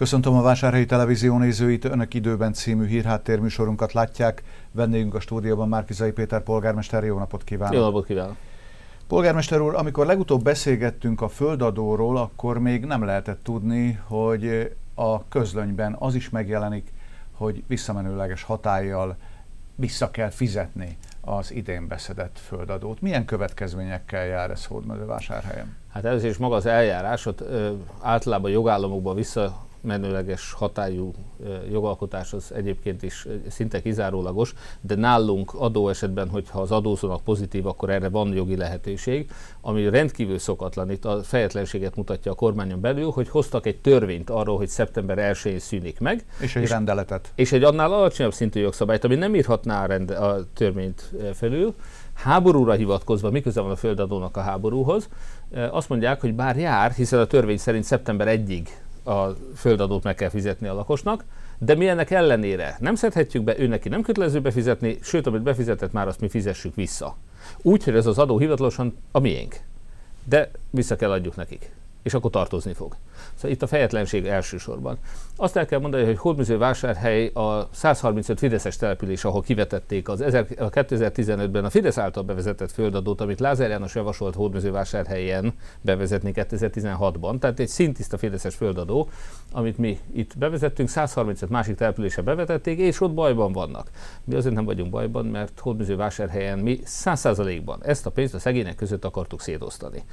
Köszöntöm a Vásárhelyi Televízió nézőit, Önök időben című hírháttérműsorunkat látják. Vendégünk a stúdióban Márkizai Péter polgármester, jó napot kívánok! Jó napot kívánok! Polgármester úr, amikor legutóbb beszélgettünk a földadóról, akkor még nem lehetett tudni, hogy a közlönyben az is megjelenik, hogy visszamenőleges hatállyal vissza kell fizetni az idén beszedett földadót. Milyen következményekkel jár ez Hódmezővásárhelyen? Hát ez is maga az eljárás, ott ö, általában jogállamokban vissza menőleges hatályú jogalkotás az egyébként is szinte kizárólagos, de nálunk adó esetben, hogyha az adózónak pozitív, akkor erre van jogi lehetőség, ami rendkívül szokatlan, itt a fejetlenséget mutatja a kormányon belül, hogy hoztak egy törvényt arról, hogy szeptember 1-én szűnik meg. És egy és, rendeletet. És egy annál alacsonyabb szintű jogszabályt, ami nem írhatná a, rende, a törvényt felül, háborúra hivatkozva, miközben van a földadónak a háborúhoz, azt mondják, hogy bár jár, hiszen a törvény szerint szeptember 1-ig a földadót meg kell fizetni a lakosnak, de mi ennek ellenére nem szedhetjük be, ő neki nem kötelező befizetni, sőt, amit befizetett már, azt mi fizessük vissza. Úgy, ez az adó hivatalosan a miénk. De vissza kell adjuk nekik és akkor tartozni fog. Szóval itt a fejetlenség elsősorban. Azt el kell mondani, hogy Hódműző vásárhely a 135 Fideszes település, ahol kivetették az 2015-ben a Fidesz által bevezetett földadót, amit Lázár János javasolt Hódműző vásárhelyen bevezetni 2016-ban. Tehát egy szintiszta Fideszes földadó, amit mi itt bevezettünk, 135 másik települése bevetették, és ott bajban vannak. Mi azért nem vagyunk bajban, mert Hódműző vásárhelyen mi 100%-ban ezt a pénzt a szegények között akartuk szétosztani.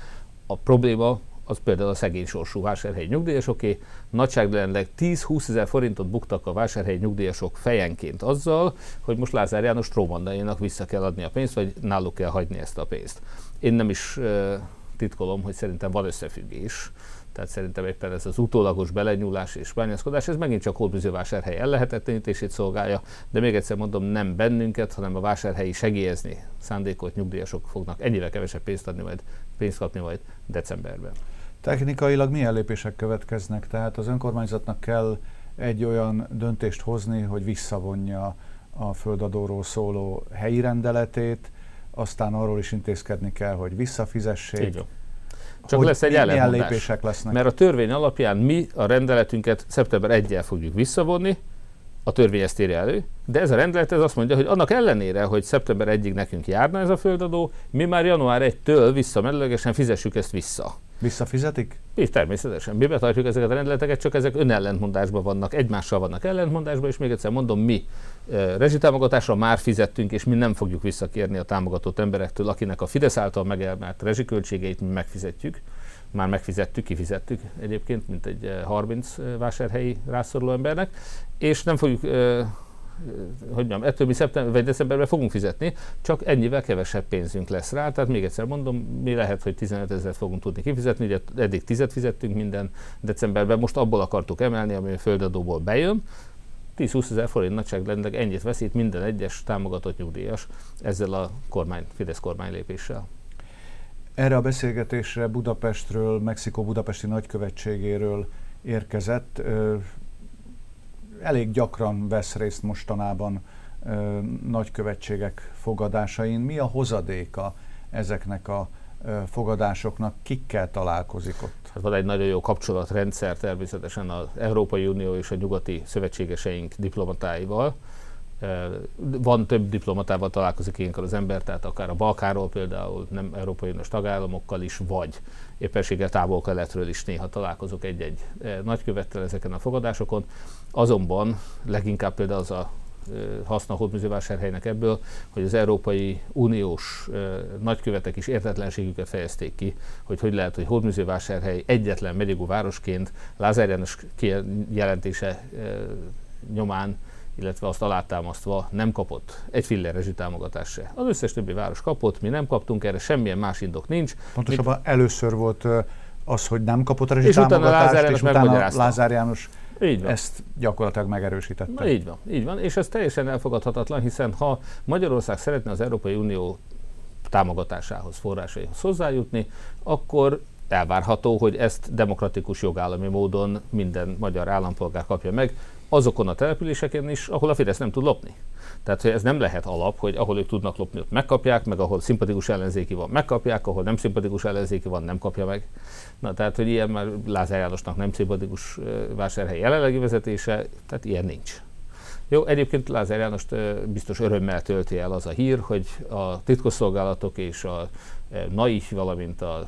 A probléma az például a szegény sorsú vásárhelyi nyugdíjasoké. Nagyságrendileg 10-20 ezer forintot buktak a vásárhelyi nyugdíjasok fejenként azzal, hogy most Lázár János trómandainak vissza kell adni a pénzt, vagy náluk kell hagyni ezt a pénzt. Én nem is uh, titkolom, hogy szerintem van összefüggés. Tehát szerintem éppen ez az utólagos belenyúlás és bányászkodás, ez megint csak Hódműző vásárhely ellehetetlenítését szolgálja, de még egyszer mondom, nem bennünket, hanem a vásárhelyi segélyezni szándékolt nyugdíjasok fognak ennyivel kevesebb pénzt adni, majd pénzt kapni majd decemberben. Technikailag milyen lépések következnek? Tehát az önkormányzatnak kell egy olyan döntést hozni, hogy visszavonja a földadóról szóló helyi rendeletét, aztán arról is intézkedni kell, hogy visszafizessék. Így Csak hogy lesz egy milyen lépések lesznek? Mert a törvény alapján mi a rendeletünket szeptember 1 fogjuk visszavonni, a törvény ezt írja elő, de ez a rendelet ez azt mondja, hogy annak ellenére, hogy szeptember 1-ig nekünk járna ez a földadó, mi már január 1-től visszamenőlegesen fizessük ezt vissza. Visszafizetik? Így természetesen. Mi betartjuk ezeket a rendeleteket, csak ezek önellentmondásban vannak, egymással vannak ellentmondásban, és még egyszer mondom, mi e, rezsitámogatásra már fizettünk, és mi nem fogjuk visszakérni a támogatott emberektől, akinek a Fidesz által megelmelt rezsiköltségeit mi megfizetjük. Már megfizettük, kifizettük egyébként, mint egy 30 vásárhelyi rászoruló embernek, és nem fogjuk e, hogy mondjam, ettől mi szeptember vagy decemberben fogunk fizetni, csak ennyivel kevesebb pénzünk lesz rá. Tehát még egyszer mondom, mi lehet, hogy 15 ezeret fogunk tudni kifizetni, ugye eddig 10 fizettünk minden decemberben, most abból akartuk emelni, ami a földadóból bejön, 10-20 ezer forint nagyságrendileg ennyit veszít minden egyes támogatott nyugdíjas ezzel a kormány, Fidesz kormány lépéssel. Erre a beszélgetésre Budapestről, Mexikó budapesti nagykövetségéről érkezett elég gyakran vesz részt mostanában ö, nagykövetségek fogadásain. Mi a hozadéka ezeknek a ö, fogadásoknak? Kikkel találkozik ott? Hát van egy nagyon jó kapcsolatrendszer természetesen az Európai Unió és a nyugati szövetségeseink diplomatáival. Van több diplomatával találkozik ilyenkor az ember, tehát akár a Balkáról például, nem Európai Uniós tagállamokkal is, vagy éppenséggel távol-keletről is néha találkozok egy-egy nagykövettel ezeken a fogadásokon. Azonban leginkább például az a haszna hódműzővásárhelynek ebből, hogy az Európai Uniós nagykövetek is értetlenségüket fejezték ki, hogy hogy lehet, hogy hódműzővásárhely egyetlen megyegú városként Lázár János jelentése nyomán illetve azt alátámasztva nem kapott egy filler támogatást se. Az összes többi város kapott, mi nem kaptunk erre, semmilyen más indok nincs. Pontosabban Mit... először volt az, hogy nem kapott a és utána Lázár János és utána Lázár János így van. ezt gyakorlatilag megerősítette. Na, így van, így van, és ez teljesen elfogadhatatlan, hiszen ha Magyarország szeretne az Európai Unió támogatásához, forrásaihoz hozzájutni, akkor elvárható, hogy ezt demokratikus jogállami módon minden magyar állampolgár kapja meg, azokon a településeken is, ahol a Fidesz nem tud lopni. Tehát hogy ez nem lehet alap, hogy ahol ők tudnak lopni, ott megkapják, meg ahol szimpatikus ellenzéki van, megkapják, ahol nem szimpatikus ellenzéki van, nem kapja meg. Na, tehát, hogy ilyen már Lázár Jánosnak nem szimpatikus vásárhely jelenlegi vezetése, tehát ilyen nincs. Jó, egyébként Lázár Jánost biztos örömmel tölti el az a hír, hogy a titkosszolgálatok és a NAI, valamint a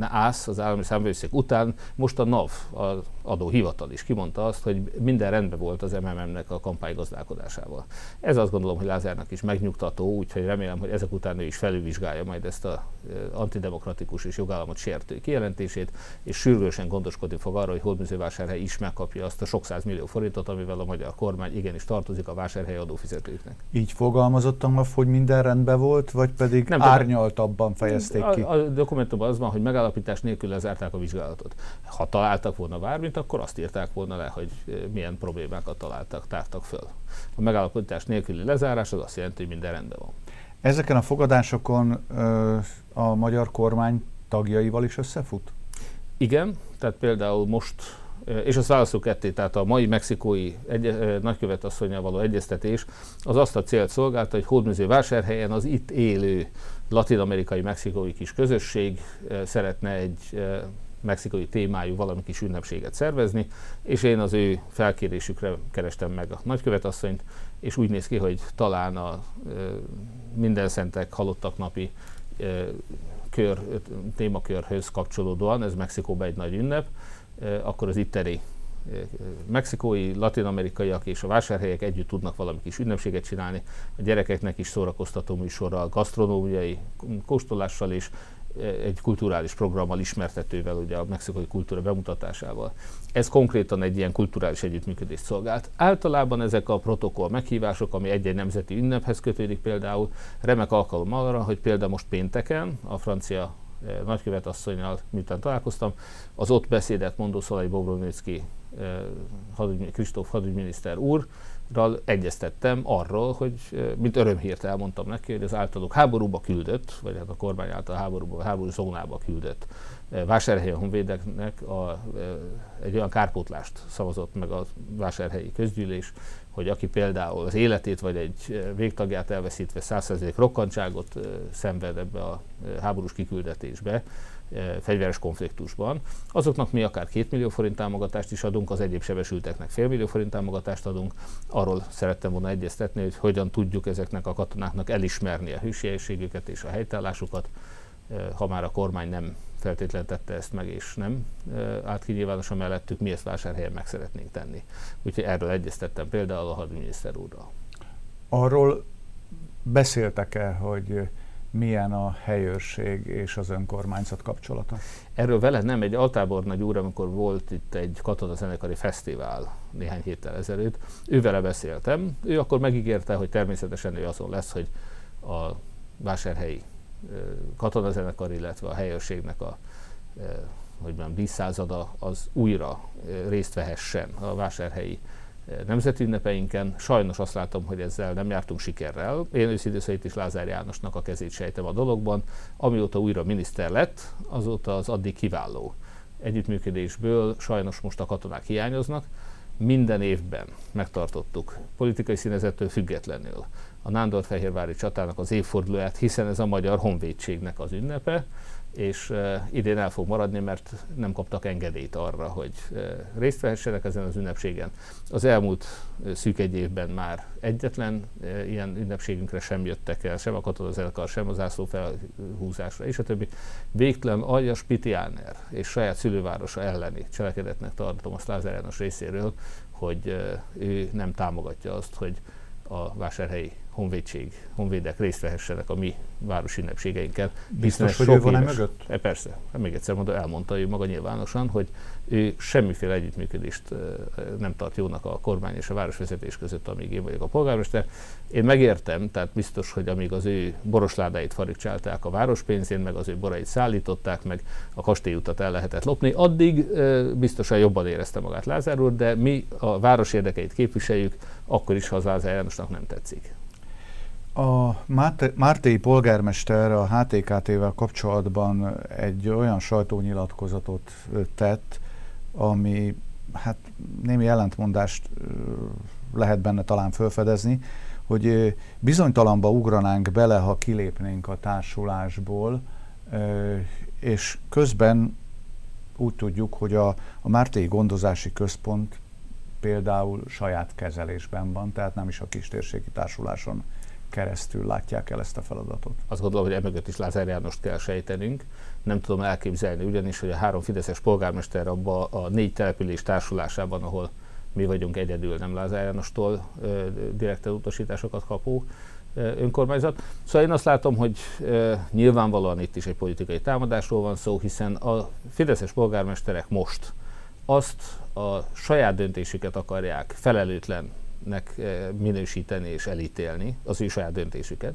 ász az állami számvevőszék után most a NAV, az adóhivatal is kimondta azt, hogy minden rendben volt az MMM-nek a kampánygazdálkodásával. Ez azt gondolom, hogy Lázárnak is megnyugtató, úgyhogy remélem, hogy ezek után ő is felülvizsgálja majd ezt a antidemokratikus és jogállamot sértő kijelentését, és sürgősen gondoskodni fog arra, hogy Hódműzővásárhely is megkapja azt a sok millió forintot, amivel a magyar kormány igenis tartozik a vásárhely adófizetőknek. Így fogalmazottam, hogy minden rendben volt, vagy pedig Nem árnyaltabban fejezték ki? A, a dokumentumban az van, hogy megállapítás nélkül lezárták a vizsgálatot. Ha találtak volna bármit, akkor azt írták volna le, hogy milyen problémákat találtak, tártak föl. A megállapítás nélküli lezárás az azt jelenti, hogy minden rendben van. Ezeken a fogadásokon ö, a magyar kormány tagjaival is összefut? Igen, tehát például most, és azt válaszol ketté, tehát a mai mexikói egy, nagykövet asszonyjal való egyeztetés az azt a célt szolgálta, hogy Hódműző vásárhelyen az itt élő latin-amerikai mexikói kis közösség szeretne egy mexikai témájú valami kis ünnepséget szervezni, és én az ő felkérésükre kerestem meg a nagykövetasszonyt, és úgy néz ki, hogy talán a e, minden szentek halottak napi e, kör, témakörhöz kapcsolódóan, ez Mexikóban egy nagy ünnep, akkor az itteri mexikói, latin-amerikaiak és a vásárhelyek együtt tudnak valami kis ünnepséget csinálni, a gyerekeknek is szórakoztató műsorral, gasztronómiai kóstolással és egy kulturális programmal ismertetővel, ugye a mexikai kultúra bemutatásával. Ez konkrétan egy ilyen kulturális együttműködést szolgált. Általában ezek a protokoll meghívások, ami egy-egy nemzeti ünnephez kötődik például, remek alkalom arra, hogy például most pénteken a francia nagykövet asszonynal, miután találkoztam, az ott beszédet mondó Szalai Bobrovnicki Kristóf hadügyminiszter úr egyeztettem arról, hogy mint örömhírt elmondtam neki, hogy az általuk háborúba küldött, vagy hát a kormány által háborúba, háború zónába küldött vásárhelyi honvédeknek a, egy olyan kárpótlást szavazott meg a vásárhelyi közgyűlés, hogy aki például az életét vagy egy végtagját elveszítve százszerzék rokkantságot szenved ebbe a háborús kiküldetésbe, fegyveres konfliktusban. Azoknak mi akár 2 millió forint támogatást is adunk, az egyéb sebesülteknek fél millió forint támogatást adunk. Arról szerettem volna egyeztetni, hogy hogyan tudjuk ezeknek a katonáknak elismerni a hűségességüket és a helytállásukat, ha már a kormány nem feltétlenül tette ezt meg, és nem állt ki nyilvánosan mellettük, mi ezt vásárhelyen meg szeretnénk tenni. Úgyhogy erről egyeztettem például a hadminiszter úrral. Arról beszéltek-e, hogy milyen a helyőrség és az önkormányzat kapcsolata? Erről vele nem, egy altábornagy úr, amikor volt itt egy katonazenekari fesztivál néhány héttel ezelőtt, ő vele beszéltem, ő akkor megígérte, hogy természetesen ő azon lesz, hogy a vásárhelyi katonazenekar, illetve a helyőrségnek a hogy mondjam, díszszázada az újra részt vehessen a vásárhelyi nemzeti ünnepeinken. Sajnos azt látom, hogy ezzel nem jártunk sikerrel. Én őszintén is Lázár Jánosnak a kezét sejtem a dologban. Amióta újra miniszter lett, azóta az addig kiváló együttműködésből sajnos most a katonák hiányoznak. Minden évben megtartottuk politikai színezettől függetlenül a Nándorfehérvári csatának az évfordulóját, hiszen ez a magyar honvédségnek az ünnepe, és uh, idén el fog maradni, mert nem kaptak engedélyt arra, hogy uh, részt vehessenek ezen az ünnepségen. Az elmúlt uh, szűk egy évben már egyetlen ilyen ünnepségünkre sem jöttek el, sem a katonazenekar, sem az zászló felhúzásra, és a többi. Végtelen aljas Pitiáner és saját szülővárosa elleni cselekedetnek tartom a Lázár János részéről, hogy ő nem támogatja azt, hogy a vásárhelyi honvédség, honvédek részt vehessenek a mi városi ünnepségeinken. Biztos, hogy ő van éves, mögött? E, persze, hát még egyszer mondom, elmondta ő maga nyilvánosan, hogy ő semmiféle együttműködést nem tart jónak a kormány és a városvezetés között, amíg én vagyok a polgármester. Én megértem, tehát biztos, hogy amíg az ő borosládáit farigcsálták a várospénzén, meg az ő borait szállították, meg a kastélyutat el lehetett lopni, addig biztosan jobban érezte magát Lázár úr, de mi a város érdekeit képviseljük, akkor is, ha az Lázár Jánosnak nem tetszik. A Mártéi polgármester a HTKT-vel kapcsolatban egy olyan sajtónyilatkozatot tett, ami hát némi ellentmondást lehet benne talán felfedezni, hogy bizonytalanba ugranánk bele, ha kilépnénk a társulásból, és közben úgy tudjuk, hogy a, a Mártéi Gondozási Központ például saját kezelésben van, tehát nem is a kistérségi társuláson keresztül látják el ezt a feladatot. Azt gondolom, hogy emögött is Lázár Jánost kell sejtenünk. Nem tudom elképzelni ugyanis, hogy a három fideszes polgármester abban a négy település társulásában, ahol mi vagyunk egyedül, nem Lázár Jánostól direkt utasításokat kapó önkormányzat. Szóval én azt látom, hogy nyilvánvalóan itt is egy politikai támadásról van szó, hiszen a fideszes polgármesterek most azt a saját döntésüket akarják felelőtlennek minősíteni és elítélni, az ő saját döntésüket,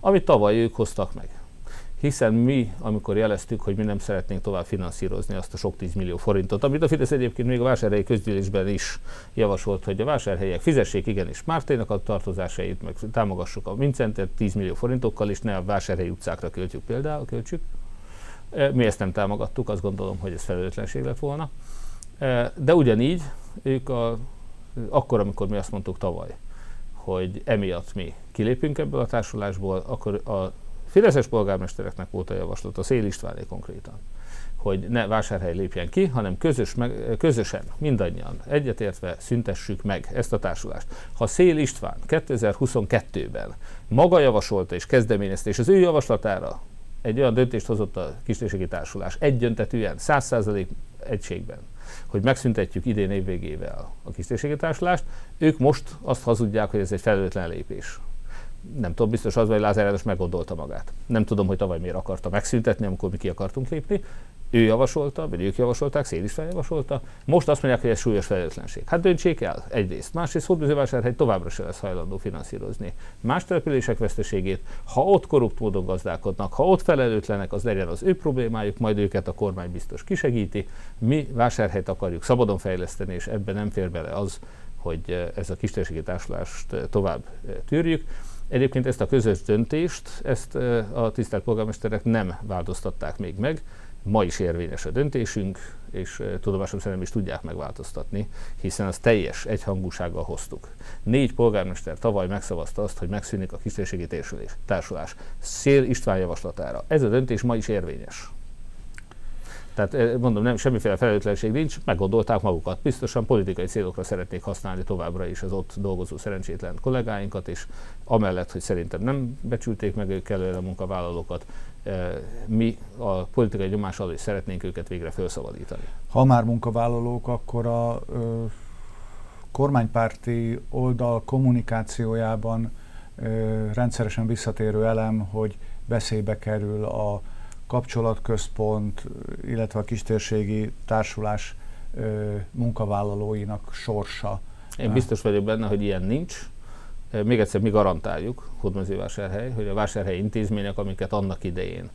amit tavaly ők hoztak meg hiszen mi, amikor jeleztük, hogy mi nem szeretnénk tovább finanszírozni azt a sok tízmillió forintot, amit a Fidesz egyébként még a vásárhelyi közgyűlésben is javasolt, hogy a vásárhelyek fizessék igenis Márténak a tartozásait, meg támogassuk a Mincentet 10 millió forintokkal, és ne a vásárhelyi utcákra költjük például, költsük. E, mi ezt nem támogattuk, azt gondolom, hogy ez felelőtlenség lett volna. E, de ugyanígy ők a, akkor, amikor mi azt mondtuk tavaly, hogy emiatt mi kilépünk ebből a társulásból, akkor a Fideszes polgármestereknek volt a javaslat, a Szél Istváné konkrétan, hogy ne vásárhely lépjen ki, hanem közös, meg, közösen, mindannyian egyetértve szüntessük meg ezt a társulást. Ha Szél István 2022-ben maga javasolta és kezdeményezte, és az ő javaslatára egy olyan döntést hozott a kistérségi társulás egyöntetűen, 100% egységben, hogy megszüntetjük idén évvégével a kistérségi társulást, ők most azt hazudják, hogy ez egy felelőtlen lépés nem tudom, biztos az, hogy Lázár János meggondolta magát. Nem tudom, hogy tavaly miért akarta megszüntetni, amikor mi ki akartunk lépni. Ő javasolta, vagy ők javasolták, Szél is feljavasolta. Most azt mondják, hogy ez súlyos felelőtlenség. Hát döntsék el egyrészt. Másrészt Hódműzővásárhely továbbra se lesz hajlandó finanszírozni más települések veszteségét. Ha ott korrupt módon gazdálkodnak, ha ott felelőtlenek, az legyen az ő problémájuk, majd őket a kormány biztos kisegíti. Mi vásárhelyt akarjuk szabadon fejleszteni, és ebben nem fér bele az, hogy ez a kistérségi társulást tovább tűrjük. Egyébként ezt a közös döntést, ezt a tisztelt polgármesterek nem változtatták még meg. Ma is érvényes a döntésünk, és tudomásom szerint is tudják megváltoztatni, hiszen az teljes egyhangúsággal hoztuk. Négy polgármester tavaly megszavazta azt, hogy megszűnik a kistérségi társulás. Szél István javaslatára. Ez a döntés ma is érvényes. Tehát eh, mondom, nem, semmiféle felelőtlenség nincs, meggondolták magukat. Biztosan politikai célokra szeretnék használni továbbra is az ott dolgozó szerencsétlen kollégáinkat, és amellett, hogy szerintem nem becsülték meg ők előre a munkavállalókat, eh, mi a politikai nyomás alól is szeretnénk őket végre felszabadítani. Ha már munkavállalók, akkor a ö, kormánypárti oldal kommunikációjában ö, rendszeresen visszatérő elem, hogy veszélybe kerül a kapcsolatközpont, illetve a kistérségi társulás munkavállalóinak sorsa. Én biztos vagyok benne, hogy ilyen nincs. Még egyszer mi garantáljuk, Hódmezővásárhely, hogy a vásárhely intézmények, amiket annak idején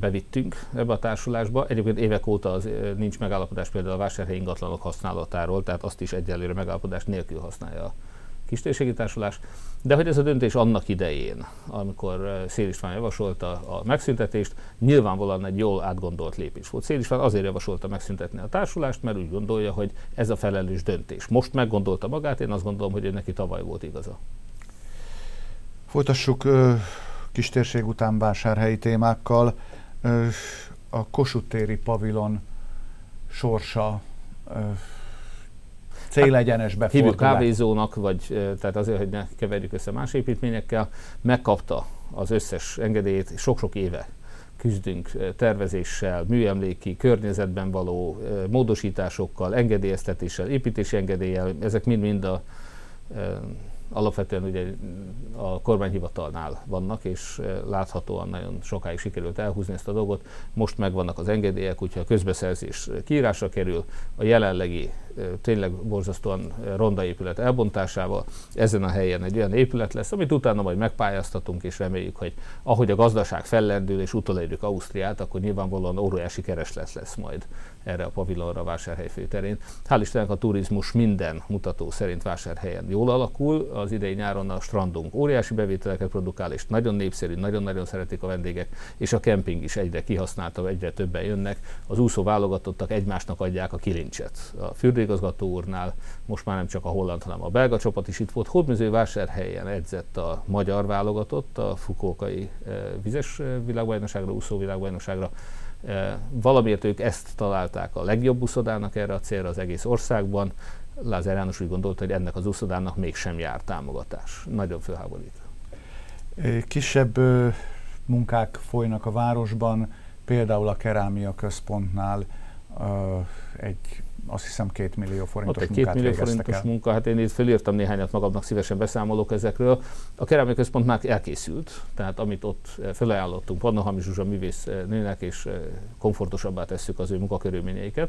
bevittünk ebbe a társulásba. Egyébként évek óta az, nincs megállapodás például a vásárhely ingatlanok használatáról, tehát azt is egyelőre megállapodás nélkül használja kistérségi társulás, de hogy ez a döntés annak idején, amikor eh, Szél István javasolta a megszüntetést, nyilvánvalóan egy jól átgondolt lépés volt. Szél István azért javasolta megszüntetni a társulást, mert úgy gondolja, hogy ez a felelős döntés. Most meggondolta magát, én azt gondolom, hogy neki tavaly volt igaza. Folytassuk ö, kistérség után vásárhelyi témákkal. A Kossuth téri pavilon sorsa célegyenes befordulás. Hívjuk kávézónak, vagy tehát azért, hogy ne keverjük össze más építményekkel, megkapta az összes engedélyét, sok-sok éve küzdünk tervezéssel, műemléki, környezetben való módosításokkal, engedélyeztetéssel, építési engedéllyel, ezek mind-mind a alapvetően ugye a kormányhivatalnál vannak, és láthatóan nagyon sokáig sikerült elhúzni ezt a dolgot. Most megvannak az engedélyek, úgyhogy a közbeszerzés kiírásra kerül, a jelenlegi tényleg borzasztóan ronda épület elbontásával ezen a helyen egy olyan épület lesz, amit utána majd megpályáztatunk, és reméljük, hogy ahogy a gazdaság fellendül és utolérjük Ausztriát, akkor nyilvánvalóan óriási kereslet lesz majd erre a pavilonra a vásárhely főterén. Hál' Istennek a turizmus minden mutató szerint vásárhelyen jól alakul. Az idei nyáron a strandunk óriási bevételeket produkál, és nagyon népszerű, nagyon-nagyon szeretik a vendégek, és a kemping is egyre kihasználta, egyre többen jönnek. Az úszó válogatottak egymásnak adják a kilincset. A vezérigazgató úrnál, most már nem csak a holland, hanem a belga csapat is itt volt. Hódmezővásárhelyen edzett a magyar válogatott a Fukókai vizes világbajnokságra, úszó világbajnokságra. Valamiért ők ezt találták a legjobb úszodának erre a célra az egész országban. Lázár János úgy gondolta, hogy ennek az úszodának mégsem jár támogatás. Nagyon fölháborít. Kisebb munkák folynak a városban, például a kerámia központnál egy azt hiszem két millió forintos Ott egy két millió forintos el. munka, hát én itt felírtam néhányat magamnak, szívesen beszámolok ezekről. A kerámia központ már elkészült, tehát amit ott felajánlottunk, Panna Hamis Zsuzsa művész nőnek, és komfortosabbá tesszük az ő munkakörülményeiket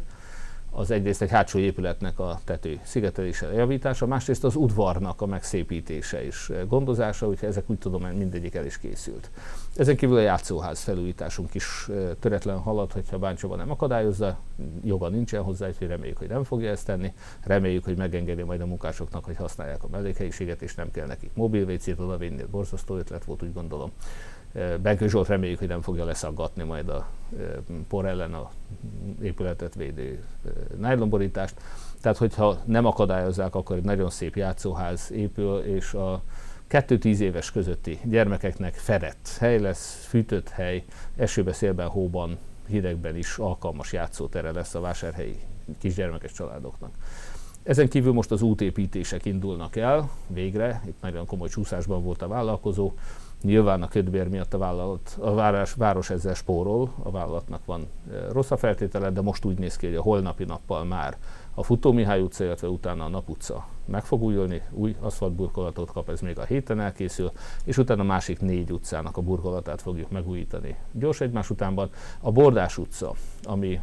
az egyrészt egy hátsó épületnek a tető szigetelése, javítása, másrészt az udvarnak a megszépítése és gondozása, úgyhogy ezek úgy tudom, mindegyik el is készült. Ezen kívül a játszóház felújításunk is töretlen halad, hogyha Báncsóba nem akadályozza, joga nincsen hozzá, úgyhogy reméljük, hogy nem fogja ezt tenni. Reméljük, hogy megengedi majd a munkásoknak, hogy használják a mellékhelyiséget, és nem kell nekik mobil WC-t odavinni. Borzasztó ötlet volt, úgy gondolom. Benkő Zsolt reméljük, hogy nem fogja leszaggatni majd a por ellen a épületet védő nájlonborítást. Tehát, hogyha nem akadályozzák, akkor egy nagyon szép játszóház épül, és a 2-10 éves közötti gyermekeknek fedett hely lesz, fűtött hely, esőbe, szélben, hóban, hidegben is alkalmas játszótere lesz a vásárhelyi kisgyermekes családoknak. Ezen kívül most az útépítések indulnak el, végre, itt nagyon komoly csúszásban volt a vállalkozó, Nyilván a ködbér miatt a, vállalat, a város, város ezzel spórol, a vállalatnak van e, rossz a feltétele, de most úgy néz ki, hogy a holnapi nappal már a Futó Mihály utca, illetve utána a Nap utca meg fog újulni, új aszfaltburkolatot kap, ez még a héten elkészül, és utána a másik négy utcának a burkolatát fogjuk megújítani. Gyors egymás utánban a Bordás utca, ami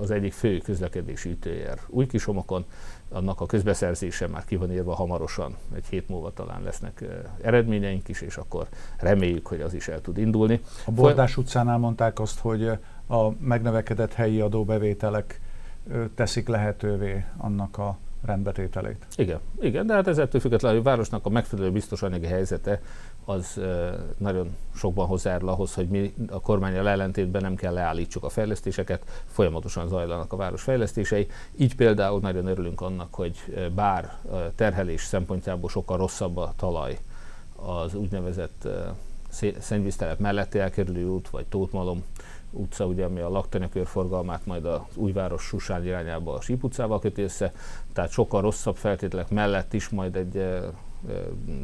az egyik fő közlekedési ütőjér új kisomokon, annak a közbeszerzése már ki van írva hamarosan, egy hét múlva talán lesznek eredményeink is, és akkor reméljük, hogy az is el tud indulni. A Bordás utcánál mondták azt, hogy a megnövekedett helyi adóbevételek teszik lehetővé annak a rendbetételét. Igen, igen, de hát ez ettől függetlenül, a városnak a megfelelő biztos anyagi helyzete az nagyon sokban hozzájárul ahhoz, hogy mi a kormányjal ellentétben nem kell leállítsuk a fejlesztéseket, folyamatosan zajlanak a város fejlesztései. Így például nagyon örülünk annak, hogy bár terhelés szempontjából sokkal rosszabb a talaj az úgynevezett szennyvíztelep melletti elkerülő út, vagy Tótmalom utca, ugye, ami a laktanyakör forgalmát majd az újváros Susán irányába a Síp utcával köti össze, tehát sokkal rosszabb feltételek mellett is majd egy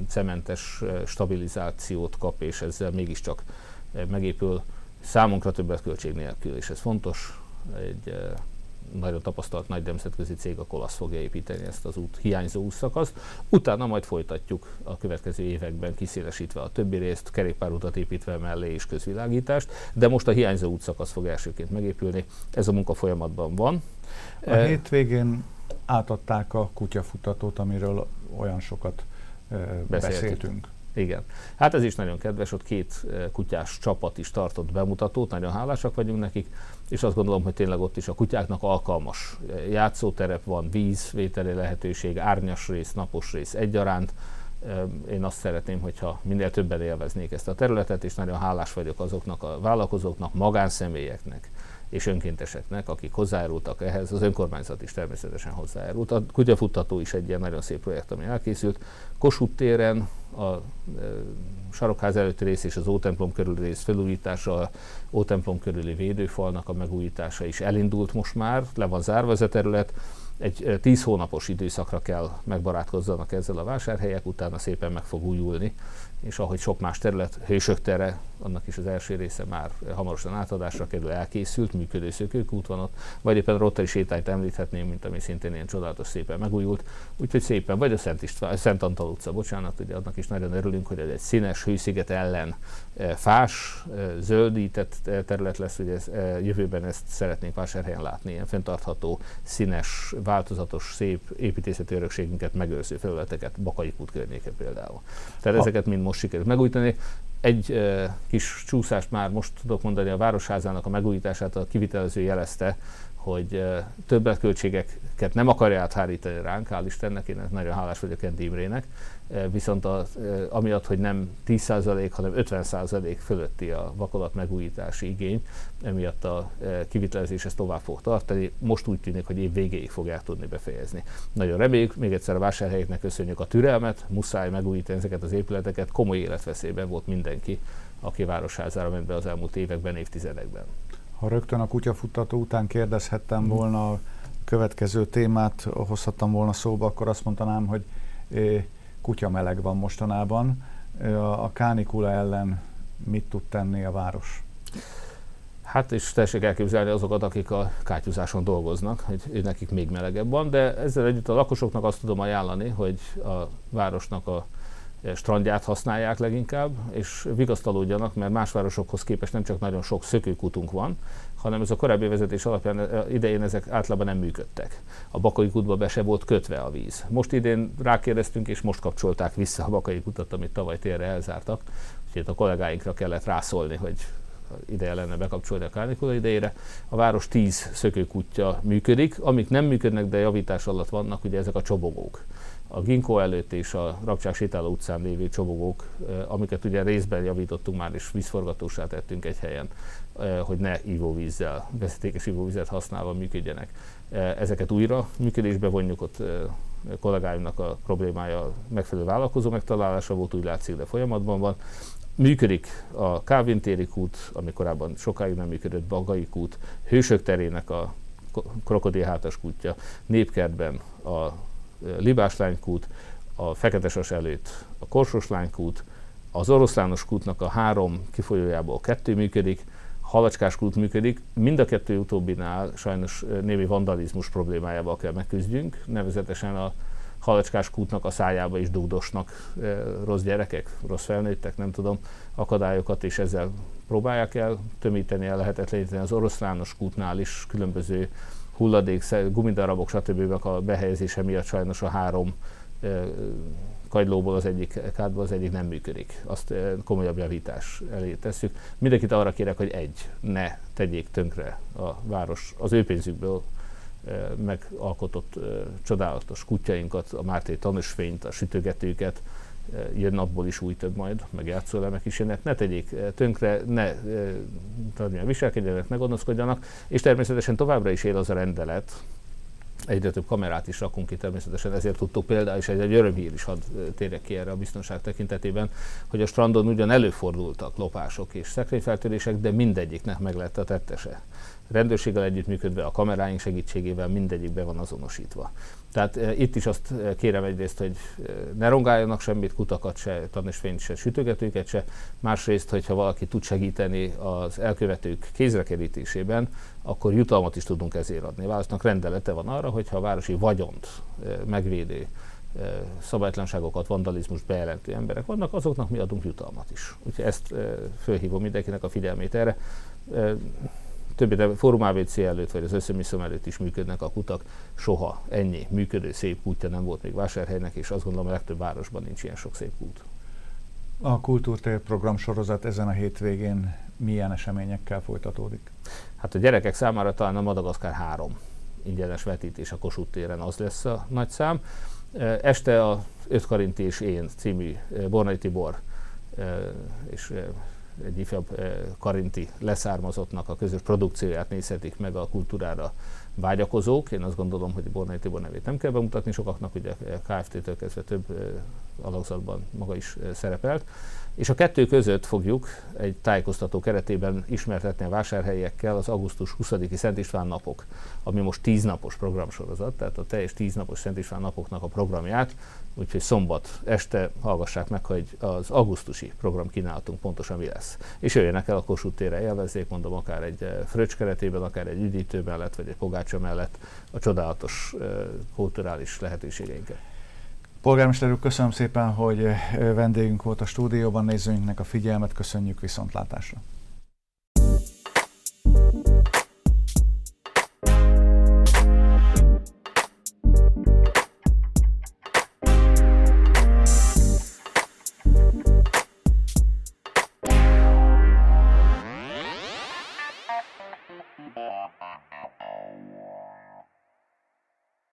cementes stabilizációt kap, és ezzel mégiscsak megépül számunkra többet költség nélkül, és ez fontos. Egy nagyon tapasztalt nagy nemzetközi cég, a Kolasz fogja építeni ezt az út, hiányzó útszakaszt. Utána majd folytatjuk a következő években kiszélesítve a többi részt, kerékpárutat építve mellé és közvilágítást, de most a hiányzó útszakasz fog elsőként megépülni. Ez a munka folyamatban van. A e- hétvégén átadták a kutyafutatót, amiről olyan sokat beszéltünk. beszéltünk. Igen. Hát ez is nagyon kedves, ott két kutyás csapat is tartott bemutatót, nagyon hálásak vagyunk nekik, és azt gondolom, hogy tényleg ott is a kutyáknak alkalmas játszóterep van, vízvételi lehetőség, árnyas rész, napos rész egyaránt. Én azt szeretném, hogyha minél többen élveznék ezt a területet, és nagyon hálás vagyok azoknak a vállalkozóknak, magánszemélyeknek, és önkénteseknek, akik hozzájárultak ehhez, az önkormányzat is természetesen hozzájárult. A kutyafuttató is egy ilyen nagyon szép projekt, ami elkészült. Kossuth téren a e, sarokház előtti rész és az Ótemplom körüli rész felújítása, a Ótemplom körüli védőfalnak a megújítása is elindult most már, le van zárva ez a terület, egy tíz hónapos időszakra kell megbarátkozzanak ezzel a vásárhelyek, utána szépen meg fog újulni, és ahogy sok más terület, Hősök tere, annak is az első része már hamarosan átadásra kerül, elkészült, működő szökőkút van ott, vagy éppen a Rotteri sétányt említhetném, mint ami szintén ilyen csodálatos szépen megújult, úgyhogy szépen, vagy a Szent, István, Szent Antal utca, bocsánat, ugye annak is nagyon örülünk, hogy ez egy színes hősziget ellen fás, zöldített terület lesz, hogy ez, jövőben ezt szeretnénk vásárhelyen látni, ilyen fenntartható, színes, változatos, szép építészeti örökségünket megőrző felületeket, Bakai út környéke például. Tehát ezeket mind most sikerült megújítani. Egy kis csúszást már most tudok mondani, a Városházának a megújítását a kivitelező jelezte, hogy e, többletköltségeket nem akarja áthárítani ránk, hál' Istennek, én nagyon hálás vagyok Endi Imrének, viszont az, amiatt, hogy nem 10% hanem 50% fölötti a vakolat megújítási igény, emiatt a kivitelezés ezt tovább fog tartani. Most úgy tűnik, hogy év végéig fogják tudni befejezni. Nagyon reméljük, még egyszer a vásárhelyeknek köszönjük a türelmet, muszáj megújítani ezeket az épületeket, komoly életveszélyben volt mindenki, aki városházára ment be az elmúlt években, évtizedekben. Ha rögtön a kutyafuttató után kérdezhettem volna a következő témát, hozhattam volna szóba, akkor azt mondanám, hogy kutya meleg van mostanában. A kánikula ellen mit tud tenni a város? Hát és tessék elképzelni azokat, akik a kátyúzáson dolgoznak, hogy nekik még melegebb van, de ezzel együtt a lakosoknak azt tudom ajánlani, hogy a városnak a strandját használják leginkább, és vigasztalódjanak, mert más városokhoz képest nem csak nagyon sok szökőkutunk van, hanem ez a korábbi vezetés alapján idején ezek általában nem működtek. A Bakai kútba be se volt kötve a víz. Most idén rákérdeztünk, és most kapcsolták vissza a Bakai kutat, amit tavaly térre elzártak. Úgyhogy a kollégáinkra kellett rászólni, hogy ideje lenne bekapcsolni a kánikula idejére. A város 10 szökőkutya működik, amik nem működnek, de javítás alatt vannak, ugye ezek a csobogók a Ginkó előtt és a Rapcsák sétáló utcán lévő csobogók, amiket ugye részben javítottunk már, és vízforgatósá tettünk egy helyen, hogy ne ivóvízzel, vezetékes ivóvizet használva működjenek. Ezeket újra működésbe vonjuk, ott kollégáimnak a problémája megfelelő vállalkozó megtalálása volt, úgy látszik, de folyamatban van. Működik a Kávintéri kút, ami korábban sokáig nem működött, Bagai kút, Hősök terének a krokodilhátas kútja, Népkertben a Libás lánykút, a Feketesas előtt a Korsos lánykút, az Oroszlános kútnak a három kifolyójából kettő működik, Halacskás kút működik, mind a kettő utóbbinál sajnos némi vandalizmus problémájával kell megküzdjünk, nevezetesen a Halacskás kútnak a szájába is dugdosnak rossz gyerekek, rossz felnőttek, nem tudom, akadályokat, és ezzel próbálják el tömíteni, el lehetetleníteni az oroszlános kútnál is különböző hulladék, gumidarabok, stb. a behelyezése miatt sajnos a három kagylóból az egyik kádból az egyik nem működik. Azt komolyabb javítás elé tesszük. Mindenkit arra kérek, hogy egy, ne tegyék tönkre a város az ő pénzükből megalkotott csodálatos kutyainkat, a Márté tanúsfényt, a sütögetőket, jön napból is új több majd, meg játszólemek is jönnek, ne tegyék tönkre, ne tudja, viselkedjenek, ne gonoszkodjanak, és természetesen továbbra is él az a rendelet, egyre több kamerát is rakunk ki természetesen, ezért tudtuk például, és egy, egy örömhír is hadd térjek ki erre a biztonság tekintetében, hogy a strandon ugyan előfordultak lopások és szekrényfeltörések, de mindegyiknek meg lett a tettese. Rendőrséggel együttműködve, a kameráink segítségével mindegyik be van azonosítva. Tehát e, itt is azt e, kérem egyrészt, hogy e, ne rongáljanak semmit, kutakat se, tanúsfényt se, sütögetőket se. Másrészt, hogyha valaki tud segíteni az elkövetők kézrekerítésében, akkor jutalmat is tudunk ezért adni. A választnak rendelete van arra, hogyha a városi vagyont megvédő szabálytlanságokat, vandalizmust bejelentő emberek vannak, azoknak mi adunk jutalmat is. Úgyhogy ezt fölhívom mindenkinek a figyelmét erre többi, Fórum ABC előtt, vagy az összemiszom előtt is működnek a kutak, soha ennyi működő szép kútja nem volt még vásárhelynek, és azt gondolom a legtöbb városban nincs ilyen sok szép kút. A Kultúrtér program sorozat ezen a hétvégén milyen eseményekkel folytatódik? Hát a gyerekek számára talán a Madagaszkár 3 ingyenes vetítés a Kossuth téren az lesz a nagy szám. Este a Öt Karinti és én című Bornai Tibor és egy ifjabb eh, karinti leszármazottnak a közös produkcióját nézhetik meg a kultúrára vágyakozók. Én azt gondolom, hogy Bornai Tibor nevét nem kell bemutatni sokaknak, ugye KFT-től kezdve több eh, alakzatban maga is eh, szerepelt. És a kettő között fogjuk egy tájékoztató keretében ismertetni a vásárhelyekkel az augusztus 20-i Szent István napok, ami most 10 napos programsorozat, tehát a teljes 10 napos Szent István napoknak a programját, úgyhogy szombat este hallgassák meg, hogy az augusztusi program kínálatunk pontosan mi lesz. És jöjjenek el a Kossuth térre, élvezzék, mondom, akár egy eh, fröccs keretében, akár egy üdítő mellett, vagy egy pogácsa mellett a csodálatos uh, kulturális lehetőségeinket. Polgármester úr, köszönöm szépen, hogy vendégünk volt a stúdióban, nézőinknek a figyelmet, köszönjük viszontlátásra.